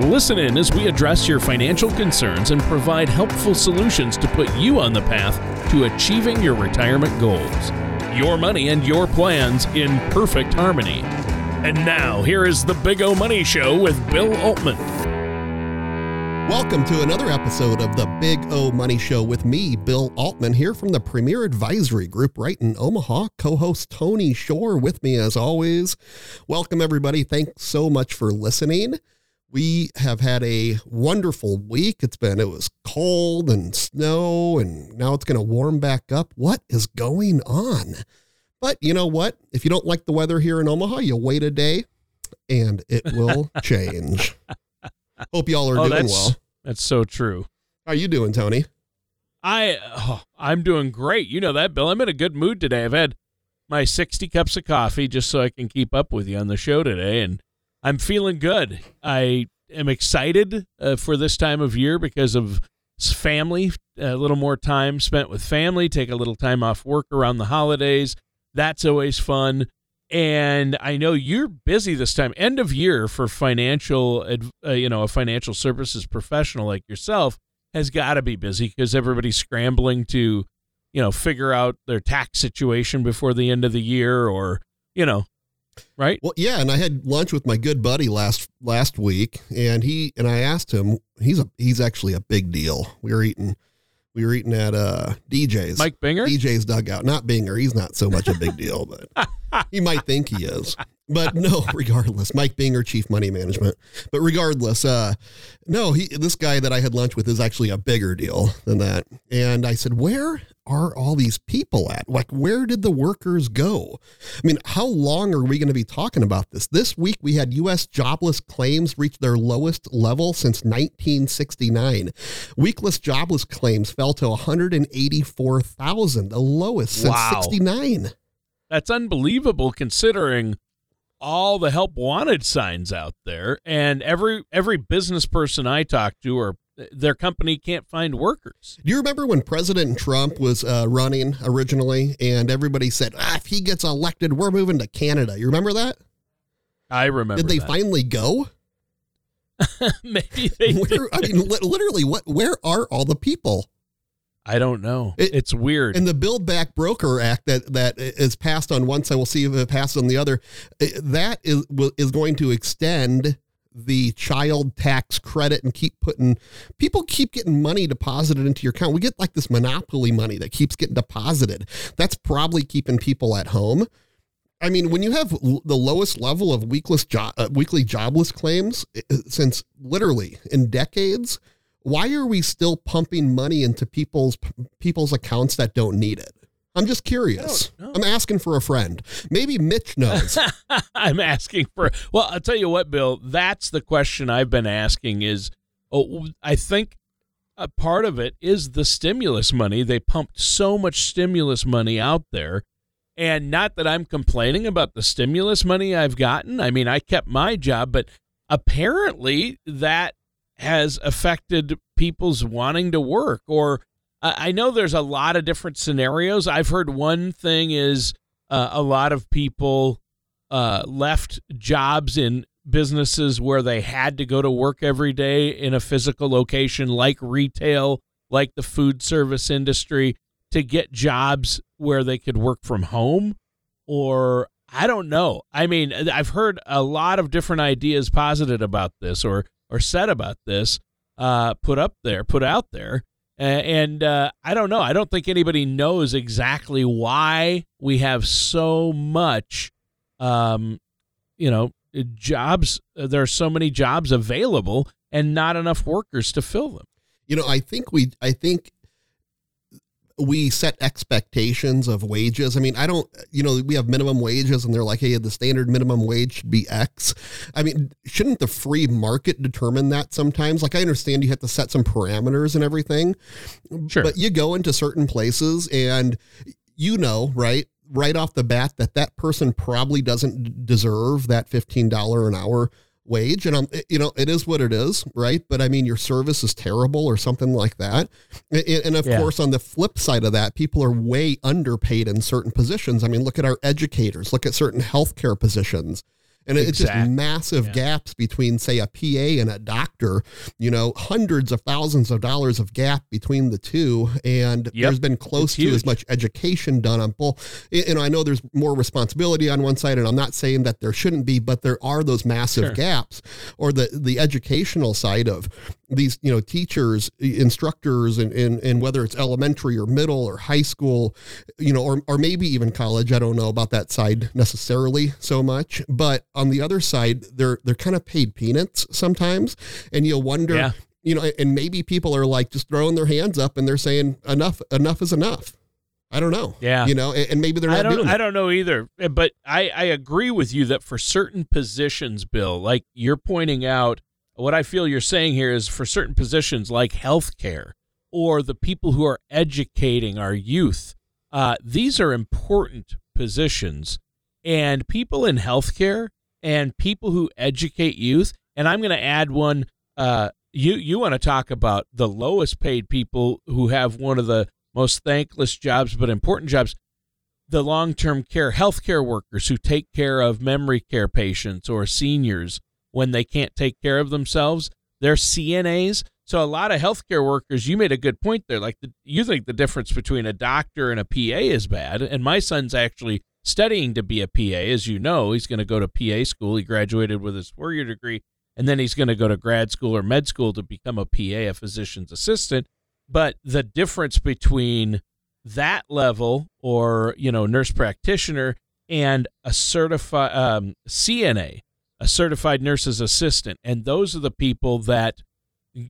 Listen in as we address your financial concerns and provide helpful solutions to put you on the path to achieving your retirement goals. Your money and your plans in perfect harmony. And now, here is the Big O Money Show with Bill Altman. Welcome to another episode of the Big O Money Show with me, Bill Altman, here from the Premier Advisory Group right in Omaha. Co host Tony Shore with me as always. Welcome, everybody. Thanks so much for listening. We have had a wonderful week. It's been, it was cold and snow, and now it's going to warm back up. What is going on? But you know what? If you don't like the weather here in Omaha, you wait a day and it will change. Hope y'all are oh, doing that's, well. That's so true. How are you doing, Tony? I oh, I'm doing great. You know that, Bill. I'm in a good mood today. I've had my 60 cups of coffee just so I can keep up with you on the show today and I'm feeling good. I am excited uh, for this time of year because of family, a little more time spent with family, take a little time off work around the holidays. That's always fun. And I know you're busy this time, end of year for financial, uh, you know, a financial services professional like yourself has got to be busy because everybody's scrambling to, you know, figure out their tax situation before the end of the year or, you know, right? Well, yeah, and I had lunch with my good buddy last last week, and he and I asked him. He's a he's actually a big deal. We were eating we were eating at uh DJ's Mike Binger DJ's dugout. Not Binger. He's not so much a big deal, but he might think he is. But no, regardless, Mike Binger, Chief Money Management. But regardless, uh, no, he this guy that I had lunch with is actually a bigger deal than that. And I said, where are all these people at? Like, where did the workers go? I mean, how long are we going to be talking about this? This week, we had U.S. jobless claims reach their lowest level since 1969. Weekless jobless claims fell to 184,000, the lowest since Wow. 69. That's unbelievable considering all the help wanted signs out there and every every business person I talk to or their company can't find workers. Do you remember when President Trump was uh, running originally and everybody said, ah, if he gets elected, we're moving to Canada? You remember that? I remember. Did they that. finally go? Maybe they did. Where, I mean, li- literally, what? Where are all the people? I don't know. It- it's weird. And the Build Back Broker Act that that is passed on one side, we'll see if it passes on the other. That is is going to extend the child tax credit and keep putting people keep getting money deposited into your account. We get like this monopoly money that keeps getting deposited. That's probably keeping people at home. I mean, when you have the lowest level of weekless uh, weekly jobless claims since literally in decades, why are we still pumping money into people's people's accounts that don't need it? I'm just curious. I don't know. I'm asking for a friend. Maybe Mitch knows. I'm asking for. Well, I'll tell you what, Bill. That's the question I've been asking. Is oh, I think a part of it is the stimulus money. They pumped so much stimulus money out there, and not that I'm complaining about the stimulus money I've gotten. I mean, I kept my job, but apparently that has affected people's wanting to work or I know there's a lot of different scenarios. I've heard one thing is uh, a lot of people uh, left jobs in businesses where they had to go to work every day in a physical location, like retail, like the food service industry, to get jobs where they could work from home. Or I don't know. I mean, I've heard a lot of different ideas posited about this or or said about this, uh, put up there, put out there. A- and uh, I don't know. I don't think anybody knows exactly why we have so much, um, you know, jobs. There are so many jobs available and not enough workers to fill them. you know, I think we, I think we set expectations of wages. I mean, I don't, you know, we have minimum wages and they're like, hey, the standard minimum wage should be X. I mean, shouldn't the free market determine that sometimes? Like, I understand you have to set some parameters and everything, Sure. but you go into certain places and you know, right? Right off the bat, that that person probably doesn't deserve that $15 an hour wage and I'm eh, you know it is what it is right? But i mean your service is terrible or something like that. And, and of Yeah. course on the flip side of that people are way underpaid in certain positions. I mean look at our educators. Look at certain healthcare positions and it's just massive yeah. gaps between say a pa and a doctor you know hundreds of thousands of dollars of gap between the two and Yep. there's been close to as much education done on both know i know there's more responsibility on one side and i'm not saying that there shouldn't be but there are those massive Sure. gaps or the the educational side of these you know teachers instructors and, and and whether it's elementary or middle or high school you know or, or maybe even college i don't know about that side necessarily so much but on the other side they're they're kind of paid peanuts sometimes and you'll wonder Yeah. you know and maybe people are like just throwing their hands up and they're saying enough enough is enough i don't know Yeah. you know and, and maybe they're not I don't doing I don't know either. Uh, But I, I agree with you that for certain positions, Bill, like you're pointing out, what I feel you're saying here is for certain positions like healthcare or the people who are educating our youth, uh, these are important positions. And people in healthcare and people who educate youth, and I'm going to add one. Uh, you you want to talk about the lowest paid people who have one of the most thankless jobs but important jobs the long-term care healthcare workers who take care of memory care patients or seniors when they can't take care of themselves they're CNAs so a lot of healthcare workers you made a good point there. Like the, you think the difference between a doctor and a PA is bad. And my son's actually studying to be a PA as you know. He's going to go to PA school. He graduated with his four-year degree and then he's going to go to grad school or med school to become a PA a physician's assistant. But the difference between that level or you know nurse practitioner and a certified um, CNA, a certified nurse's assistant, and those are the people that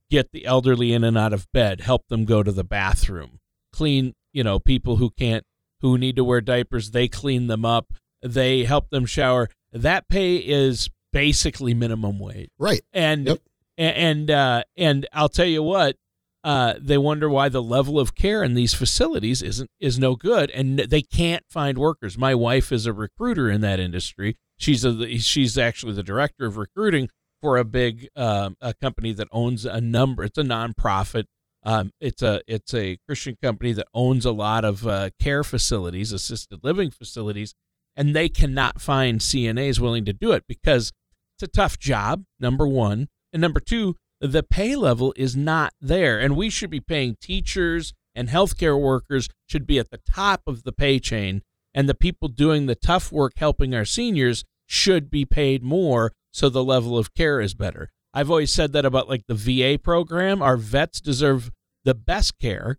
get the elderly in and out of bed, help them go to the bathroom, clean. You know, people who can't, who need to wear diapers, they clean them up, they help them shower. That pay is basically minimum wage right and Yep. and uh, and I'll tell you what, uh, they wonder why the level of care in these facilities isn't is no good, and they can't find workers. My wife is a recruiter in that industry. She's a she's actually the director of recruiting for a big um, a company that owns a number. It's a nonprofit. Um, it's a it's a Christian company that owns a lot of uh, care facilities, assisted living facilities, and they cannot find CNAs willing to do it because it's a tough job. Number one, and number two, the pay level is not there, and we should be paying teachers and healthcare workers should be at the top of the pay chain, and the people doing the tough work helping our seniors should be paid more so the level of care is better. I've always said that about like the VA program. Our vets deserve the best care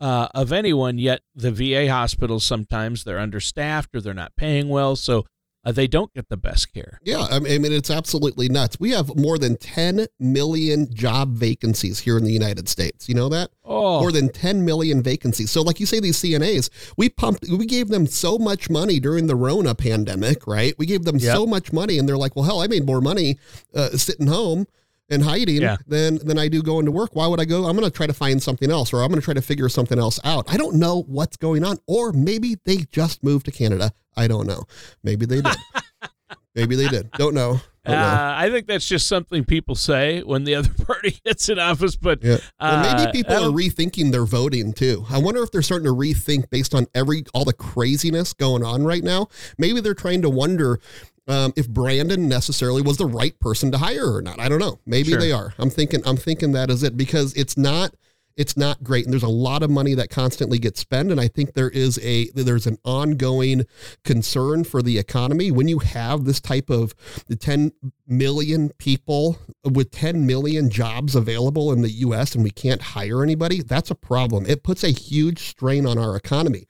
uh, of anyone, yet the VA hospitals sometimes they're understaffed or they're not paying well, so uh, they don't get the best care. Yeah, I mean, it's absolutely nuts. We have more than 10 million job vacancies here in the United States. You know that? Oh, More than 10 million vacancies. So, like you say, these CNAs, we pumped, we gave them so much money during the Rona pandemic, right? We gave them Yep. so much money, and they're like, well, hell, I made more money uh, sitting home and hiding Yeah. than than I do going to work. Why would I go? I'm going to try to find something else, or I'm going to try to figure something else out. I don't know what's going on, or maybe they just moved to Canada. I don't know. Maybe they did. maybe they did. Don't know. Don't know. Uh, I think that's just something people say when the other party gets in office. But Yeah. Uh, maybe people are rethinking their voting too. I wonder if they're starting to rethink based on every all the craziness going on right now. Maybe they're trying to wonder um, if Brandon necessarily was the right person to hire or not. I don't know. Maybe Sure. they are. I'm thinking. I'm thinking that is it because it's not. It's not great, and there's a lot of money that constantly gets spent. And I think there is a there's an ongoing concern for the economy when you have this type of the 10 million people with 10 million jobs available in the US and we can't hire anybody, that's a problem. It puts a huge strain on our economy.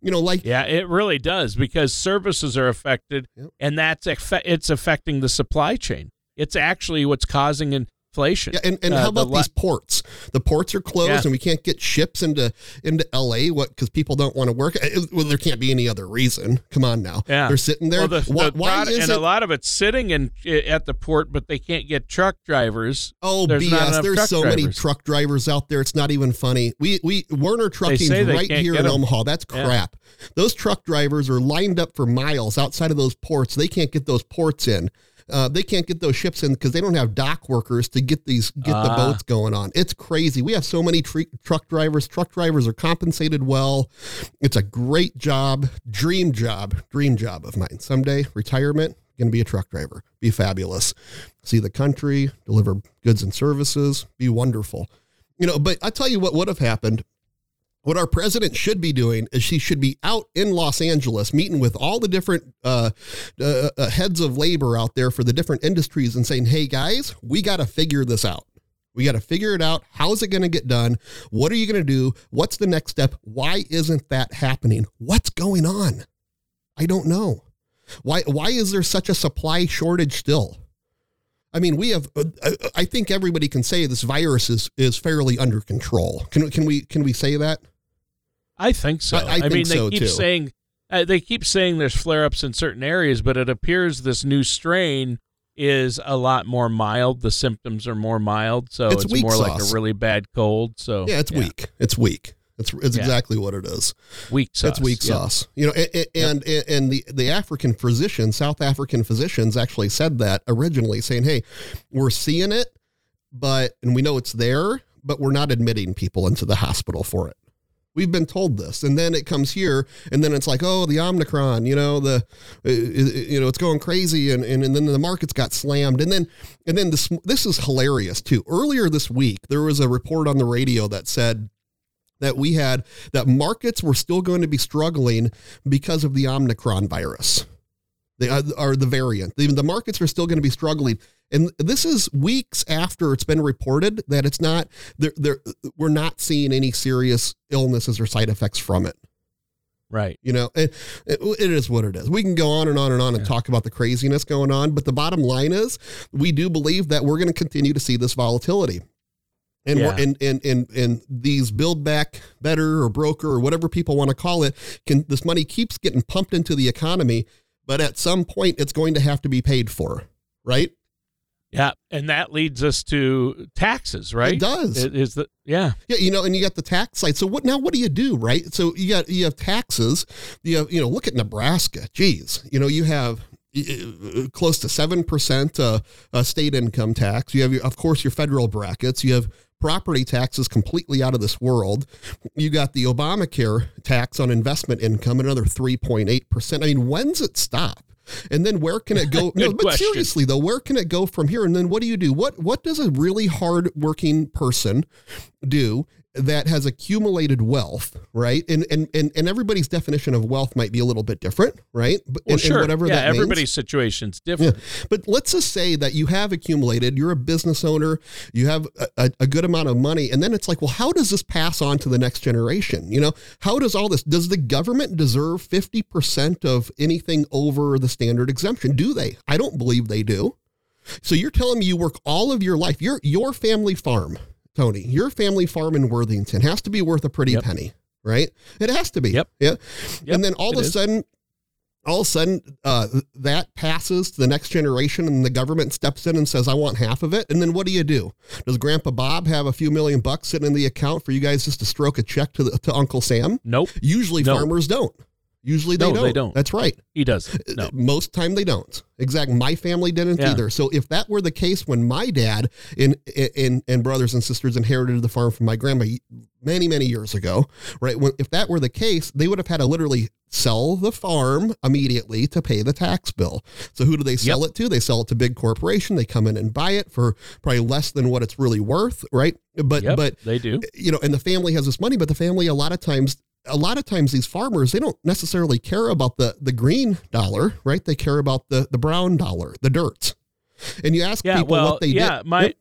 You know, like Yeah, it really does because services are affected, Yep. and that's it's affecting the supply chain. It's actually what's causing and inflation. Yeah, and, and Uh, how the about la- these ports? The ports are closed, Yeah. and we can't get ships into into L.A. What? Because people don't want to work. Well, there can't be any other reason. Come on now. Yeah. they're sitting there. Well, the, why the why and it? a lot of it's sitting in at the port, but they can't get truck drivers. oh there's BS! There's so many truck drivers out there. It's not even funny. We we Werner Trucking's say right here in in 'em. Omaha. That's Yeah. crap. Those truck drivers are lined up for miles outside of those ports. They can't get those ports in. Uh, they can't get those ships in because they don't have dock workers to get these get the Ah. boats going on. It's crazy. We have so many tr- truck drivers. Truck drivers are compensated well. It's a great job, dream job, dream job of mine. Someday retirement, going to be a truck driver. Be fabulous. See the country, deliver goods and services. Be wonderful. You know, but I tell you what would have happened what our president should be doing is she should be out in Los Angeles meeting with all the different uh, uh, uh, heads of labor out there for the different industries and saying, hey guys, we got to figure this out. We got to figure it out. How's it going to get done? What are you going to do? What's the next step? Why isn't that happening? What's going on? I don't know. Why, why is there such a supply shortage still? I mean, we have. Uh, I- I think everybody can say this virus is is fairly under control. Can can we can we say that? I think so. I- I mean, think they so, keep too. saying uh, they keep saying there's flare-ups in certain areas, but it appears this new strain is a lot more mild. The symptoms are more mild, so It's it's, more like a really bad cold. So Yeah, it's weak. It's weak. It's it's Yeah. exactly what it is. Weak sauce. It's weak Yep. sauce. You know, and and, and the the African physicians, South African physicians, actually said that originally, saying, "Hey, we're seeing it, but and we know it's there, but we're not admitting people into the hospital for it." We've been told this, and then it comes here, and then it's like, oh, the Omicron, you know, the, you know, it's going crazy, and, and and then the markets got slammed, and then and then this this is hilarious too. Earlier this week, there was a report on the radio that said that we had that markets were still going to be struggling because of the Omicron virus. They are, are the variant. The, the markets are still going to be struggling. And this is weeks after it's been reported that it's not, they're, they're, we're not seeing any serious illnesses or side effects from it. Right. You know, it, it, it is what it is. We can go on and on and on and Yeah. talk about the craziness going on, but the bottom line is we do believe that we're going to continue to see this volatility. And, Yeah. and and and and these build back better or broker or whatever people want to call it can this money keeps getting pumped into the economy, but at some point it's going to have to be paid for, right? Yeah, and that leads us to taxes, right? It does. It is the yeah. Yeah, you know, and you got the tax side. So what now? What do you do, right? So you got you have taxes. You have you know, look at Nebraska. Geez, you know, you have uh, close to seven percent uh, uh, state income tax. You have, your, of course, your federal brackets. You have property taxes completely out of this world. You got the Obamacare tax on investment income, another three point eight percent. I mean, when's it stop? And then where can it go? no, but question. seriously though, where can it go from here? And then what do you do? What what does a really hard working person do that has accumulated wealth, right? And and and, and everybody's definition of wealth might be a little bit different, right? But Well, and, and sure. whatever yeah, that means. everybody's situation's different. But let's just say that you have accumulated, you're a business owner, you have a, a, a good amount of money, and then it's like, well, how does this pass on to the next generation? You know, how does all this, does the government deserve 50% of anything over the standard exemption? Do they? I don't believe they do. So you're telling me you work all of your life, your your family farm, Tony, your family farm in Worthington has to be worth a pretty Yep. penny, right? It has to be. Yep. Yeah. Yep, and then all of a is. sudden, all of a sudden, uh, that passes to the next generation, and the government steps in and says, "I want half of it." And then what do you do? Does Grandpa Bob have a few million bucks sitting in the account for you guys just to stroke a check to the, to Uncle Sam? Nope, Usually, No. farmers don't. Usually, they No, don't. they don't. That's right. he doesn't. Uh, no. Most time they don't. Exactly. My family didn't Yeah. either. So if that were the case when my dad and, and and brothers and sisters inherited the farm from my grandma many many years ago, right? When, if that were the case, they would have had to literally sell the farm immediately to pay the tax bill. So who do they sell it to? They sell it to big corporation. They come in and buy it for probably less than what it's really worth, right? But Yep, but they do. you know, and the family has this money, but the family a lot of times a lot of times these farmers they don't necessarily care about the the green dollar, right? They care about the the brown dollar, the dirt. And you ask Yeah, people well, what they yeah, did. my Yep.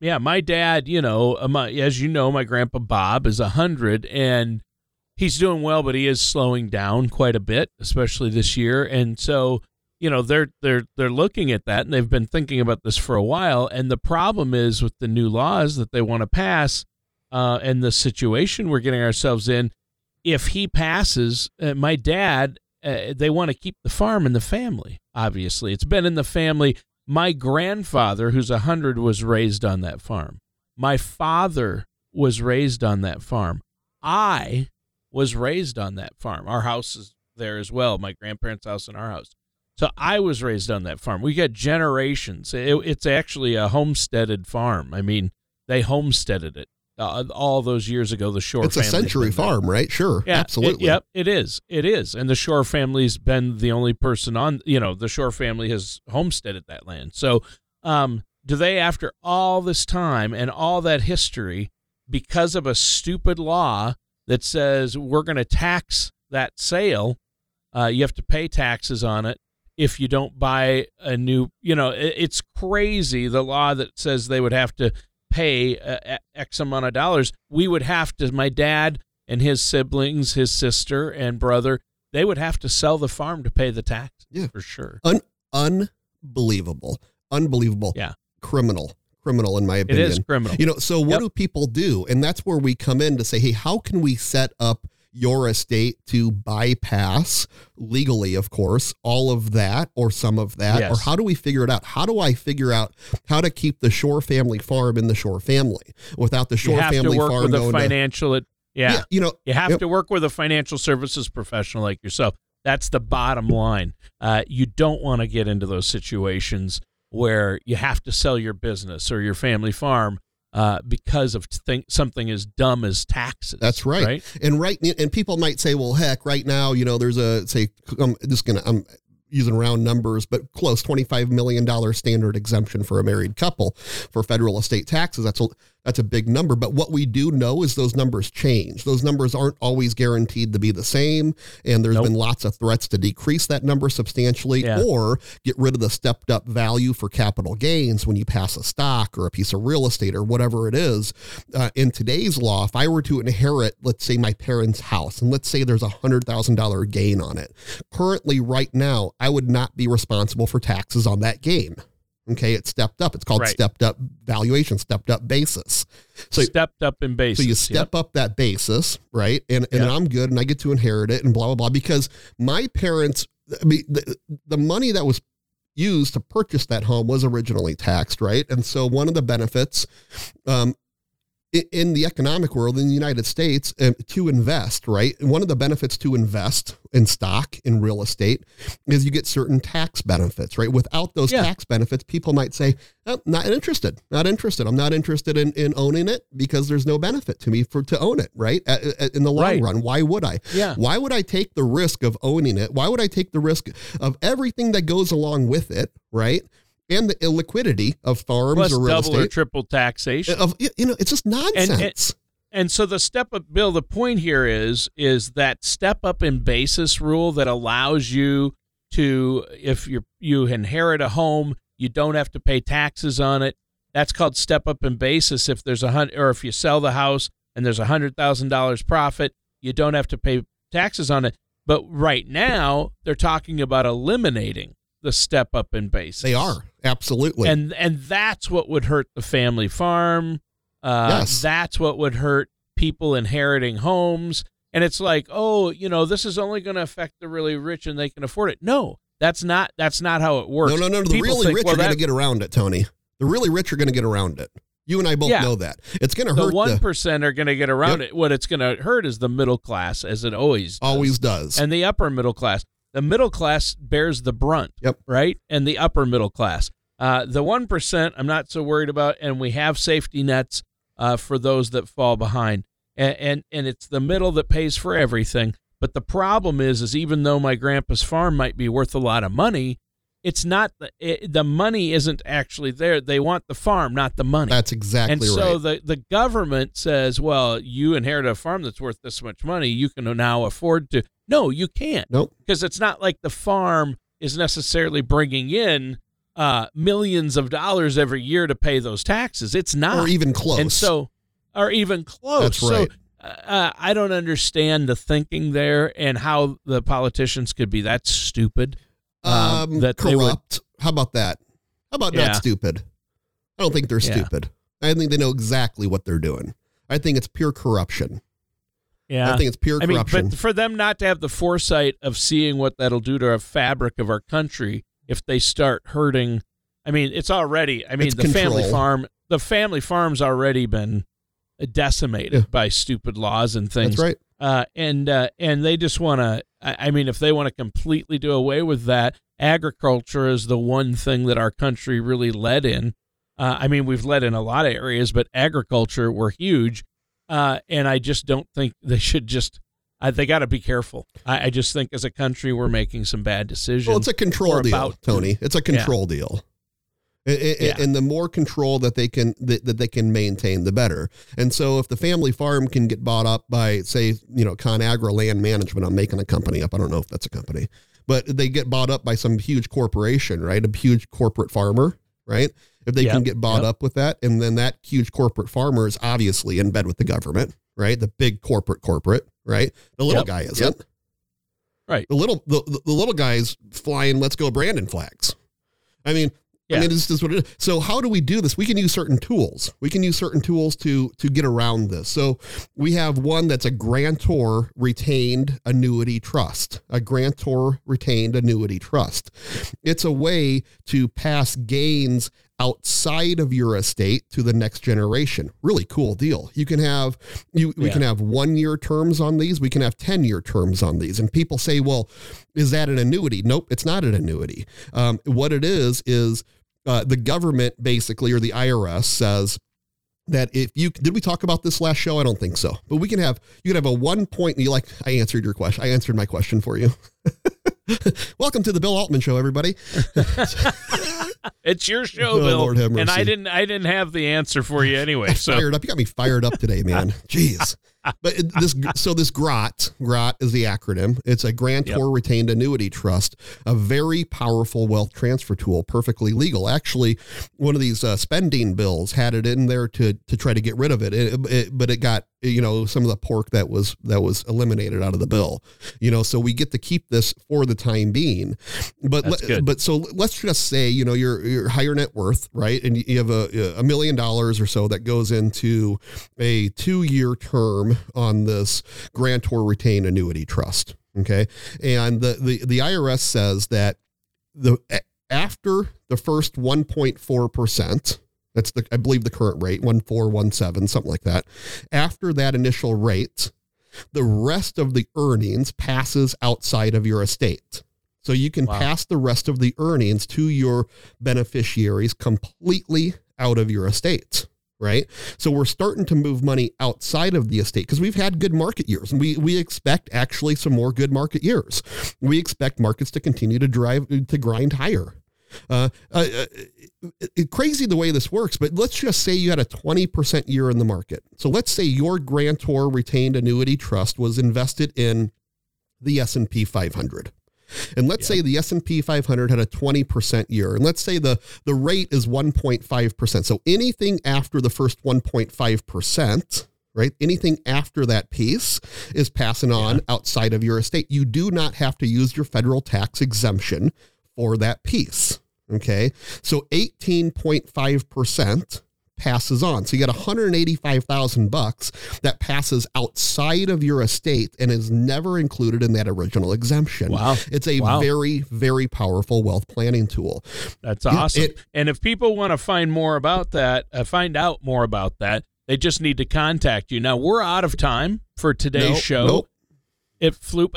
yeah, my dad, you know, uh, my, as you know, my grandpa Bob is a hundred, and he's doing well, but he is slowing down quite a bit, especially this year. And so, you know they're they're they're looking at that and they've been thinking about this for a while and the problem is with the new laws that they want to pass uh, and the situation we're getting ourselves in if he passes uh, my dad uh, they want to keep the farm in the family obviously. It's been in the family. My grandfather who's a 100 was raised on that farm. My father was raised on that farm. I was raised on that farm. Our house is there as well my grandparents house and our house. So I was raised on that farm. We got generations. It, it's actually a homesteaded farm. I mean, they homesteaded it uh, all those years ago. The Shore. It's a century farm, right? Sure, yeah, absolutely. It, yep, it is. It is. And the Shore family's been the only person on. You know, the Shore family has homesteaded that land. So, um, do they, after all this time and all that history, because of a stupid law that says we're going to tax that sale, uh, you have to pay taxes on it if you don't buy a new you know it's crazy the law that says they would have to pay uh, x amount of dollars we would have to my dad and his siblings his sister and brother they would have to sell the farm to pay the tax yeah. for sure. Un- unbelievable. Unbelievable. Yeah. Criminal. Criminal in my opinion it is criminal. You know so what yep. do people do? And that's where we come in to say hey how can we set up your estate to bypass legally, of course, all of that or some of that? Yes. Or how do we figure it out? How do I figure out how to keep the Shore family farm in the Shore family without the Shore family to work farm with a going financial to, yeah. yeah, you know, you have yep. to work with a financial services professional like yourself. That's the bottom line. Uh, you don't want to get into those situations where you have to sell your business or your family farm uh, because of th- something as dumb as taxes. That's right. right. And right, and people might say, "Well, heck, right now, you know, there's a say, I'm just gonna, I'm using round numbers, but close, twenty-five million dollar standard exemption for a married couple for federal estate taxes. That's a that's a big number. But what we do know is those numbers change. Those numbers aren't always guaranteed to be the same. And there's Nope. been lots of threats to decrease that number substantially Yeah. or get rid of the stepped up value for capital gains when you pass a stock or a piece of real estate or whatever it is. Uh, in today's law, if I were to inherit, let's say, my parents' house, and let's say there's a $100,000 gain on it, currently, right now, I would not be responsible for taxes on that gain. Okay, it's stepped up. It's called Right. stepped up valuation, stepped up basis. So stepped up in basis. so you Yep. step up that basis, right? And and Yep. I'm good, and I get to inherit it, and blah blah blah. Because my parents, I mean, the, the money that was used to purchase that home was originally taxed, right? And so one of the benefits, um, in the economic world in the United States, um, to invest, right? One of the benefits to invest in stock in real estate is you get certain tax benefits, right? Without those Yeah. tax benefits, people might say, oh, "Not interested, not interested. I'm not interested in, in owning it because there's no benefit to me for to own it, right? In the long Right. run, why would I? Yeah. Why would I take the risk of owning it? Why would I take the risk of everything that goes along with it, right? And the illiquidity of farms Plus or real double or estate. triple taxation. Of you know, it's just nonsense. And so the step up bill, the point here is is that step up in basis rule that allows you to if you you inherit a home, you don't have to pay taxes on it. That's called step up in basis. If there's a hundred or if you sell the house and there's a hundred thousand dollars profit, you don't have to pay taxes on it. But right now they're talking about eliminating the step up in basis. they are absolutely. and and that's what would hurt the family farm. Uh, Yes. That's what would hurt people inheriting homes. And it's like, oh, you know, this is only going to affect the really rich and they can afford it. No, that's not. That's not how it works. no, no, no. The People really think, rich well, are going to get around it, Tony. The really rich are going to get around it. You and I both Yeah. know that. It's going to hurt one the percent are going to get around Yep. it. What it's going to hurt is the middle class, as it always does. always does. and the upper middle class. The middle class bears the brunt, Yep. right? And the upper middle class. Uh, the one percent, I'm not so worried about, and we have safety nets uh, for those that fall behind, and, and and it's the middle that pays for everything. But the problem is, is even though my grandpa's farm might be worth a lot of money, it's not the it, the money isn't actually there. They want the farm, not the money. That's exactly and so right. the, the government says, well, you inherit a farm that's worth this much money. You can now afford to. No, you can't. Nope. Because it's not like the farm is necessarily bringing in uh, millions of dollars every year to pay those taxes. It's not. or even close. And so, or even close. That's right. So uh, I don't understand the thinking there and how the politicians could be that stupid. Um, that they would- corrupt. How about that? How about Yeah. not stupid? I don't think they're Yeah. stupid. I think they know exactly what they're doing. I think it's pure corruption. Yeah. I think it's pure I mean, but for them not to have the foresight of seeing what that'll do to our fabric of our country if they start hurting, I mean, it's already. I mean, It's the family farm, the family farm's already been decimated Yeah. by stupid laws and things. That's right. Uh, and uh, and they just want to. I, I mean, if they want to completely do away with that, agriculture is the one thing that our country really led in. Uh, I mean, we've led in a lot of areas, but agriculture we're huge, uh, and I just don't think they should just. I, they got to be careful. I, I just think as a country we're making some bad decisions. Well, it's a control deal, about. Tony. It's a control deal. A- a- Yeah. And the more control that they can that, that they can maintain, the better. And so, if the family farm can get bought up by, say, you know, ConAgra Land Management, I'm making a company up. I don't know if that's a company, but they get bought up by some huge corporation, right? A huge corporate farmer, right? If they can get bought yep. up with that, and then that huge corporate farmer is obviously in bed with the government, right? The big corporate corporate, right? The little Yep, guy isn't. Right. The little the, the, little guy's flying let's go Brandon flags. I mean, I mean, this is what it is. So how do we do this? We can use certain tools. We can use certain tools to to get around this. So we have one that's a grantor retained annuity trust. A grantor retained annuity trust. It's a way to pass gains outside of your estate to the next generation. Really cool deal. You can have you we Yeah. can have 1 year terms on these, we can have 10 year terms on these. And people say, "Well, is that an annuity?" Nope, it's not an annuity. Um, what it is is uh, the government basically or the IRS says that if you did we talk about this last show? I don't think so. But we can have you can have a one point you like I answered your question. I answered my question for you. Welcome to the Bill Altman show, everybody. It's your show, Oh, Bill, Lord have and I didn't. I didn't have the answer for you anyway. So fired up. You got me fired up today, man. Jeez. But this, so this GRAT, GRAT is the acronym. It's a grantor Yep. retained annuity trust, a very powerful wealth transfer tool, perfectly legal. Actually, one of these uh, spending bills had it in there to to try to get rid of it, It- it- but it got you know some of the pork that was that was eliminated out of the bill. You know, so we get to keep this for the time being. But le- but so let's just say you know you're you're higher net worth, right? And you have a a million dollars or so that goes into a two year term on this grantor retained annuity trust. Okay, and the the the IRS says that the after the first 1.4 percent. That's the, I believe, the current rate, one four one seven, something like that. After that initial rate, the rest of the earnings passes outside of your estate. So you can Wow. pass the rest of the earnings to your beneficiaries completely out of your estate. Right. So we're starting to move money outside of the estate because we've had good market years and we, we expect actually some more good market years. We expect markets to continue to drive to grind higher. Uh, uh, uh, crazy the way this works, but let's just say you had a 20% year in the market. So let's say your grantor retained annuity trust was invested in the S&P 500. And let's say the S&P 500 had a 20% year. And let's say the, the rate is 1.5%. So anything after the first 1.5%, right? Anything after that piece is passing on outside of your estate. You do not have to use your federal tax exemption for that piece. Okay. So 18.5% passes on. So you got 185,000 bucks that passes outside of your estate and is never included in that original exemption. Wow. It's a Wow. very, very powerful wealth planning tool. That's awesome. it- and if people want to find more about that, uh, find out more about that, they just need to contact you. Now we're out of time for today's Nope, show. nope. It flew.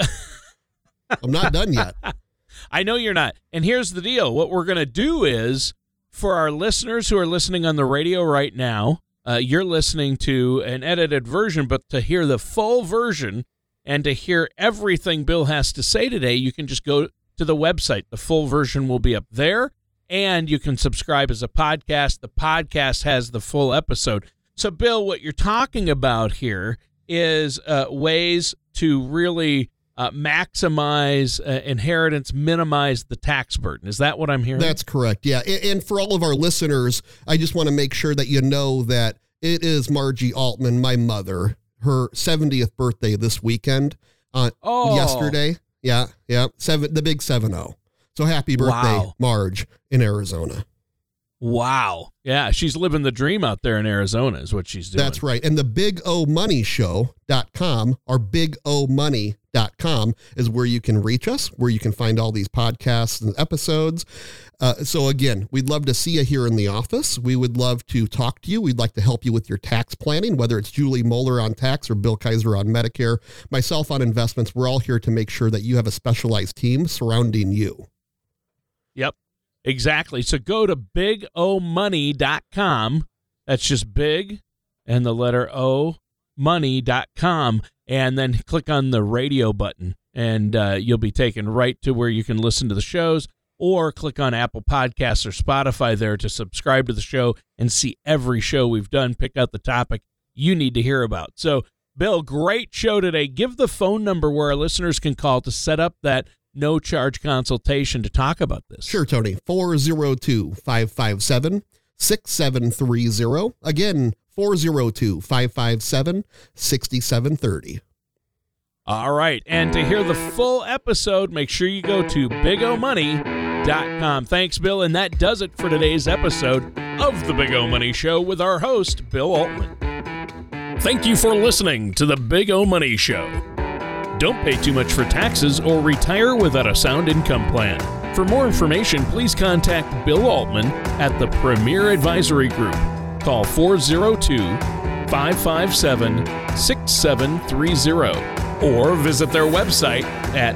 I'm not done yet. I know you're not. And here's the deal: what we're going to do is, for our listeners who are listening on the radio right now, uh, you're listening to an edited version, but to hear the full version and to hear everything Bill has to say today, you can just go to the website. The full version will be up there, and you can subscribe as a podcast. The podcast has the full episode. So, Bill, what you're talking about here is uh, ways to really uh, maximize uh, inheritance, minimize the tax burden. Is that what I'm hearing? That's correct. Yeah. A- And for all of our listeners, I just want to make sure that you know that it is Margie Altman, my mother, her 70th birthday this weekend, uh, oh, yesterday. Yeah. Yeah. Seven, the big 7 0. So happy birthday, Wow. Marge, in Arizona. Wow. Yeah, she's living the dream out there in Arizona, is what she's doing. That's right. And the Big O Money Show.com or Big O Money.com is where you can reach us, where you can find all these podcasts and episodes. Uh, so, again, we'd love to see you here in the office. We would love to talk to you. We'd like to help you with your tax planning, whether it's Julie Moeller on tax or Bill Kaiser on Medicare, myself on investments. We're all here to make sure that you have a specialized team surrounding you. Yep, exactly. So go to bigomoney.com. That's just big and the letter O money.com and then click on the radio button and uh, you'll be taken right to where you can listen to the shows or click on Apple Podcasts or Spotify there to subscribe to the show and see every show we've done. Pick out the topic you need to hear about. So, Bill, great show today. Give the phone number where our listeners can call to set up that no charge consultation to talk about this. Sure, Tony. 402 557 6730. Again, 402 557 6730. All right. And to hear the full episode, make sure you go to bigomoney.com. Thanks, Bill. And that does it for today's episode of The Big O Money Show with our host, Bill Altman. Thank you for listening to The Big O Money Show. Don't pay too much for taxes or retire without a sound income plan. For more information, please contact Bill Altman at the Premier Advisory Group. Call 402 557 6730 or visit their website at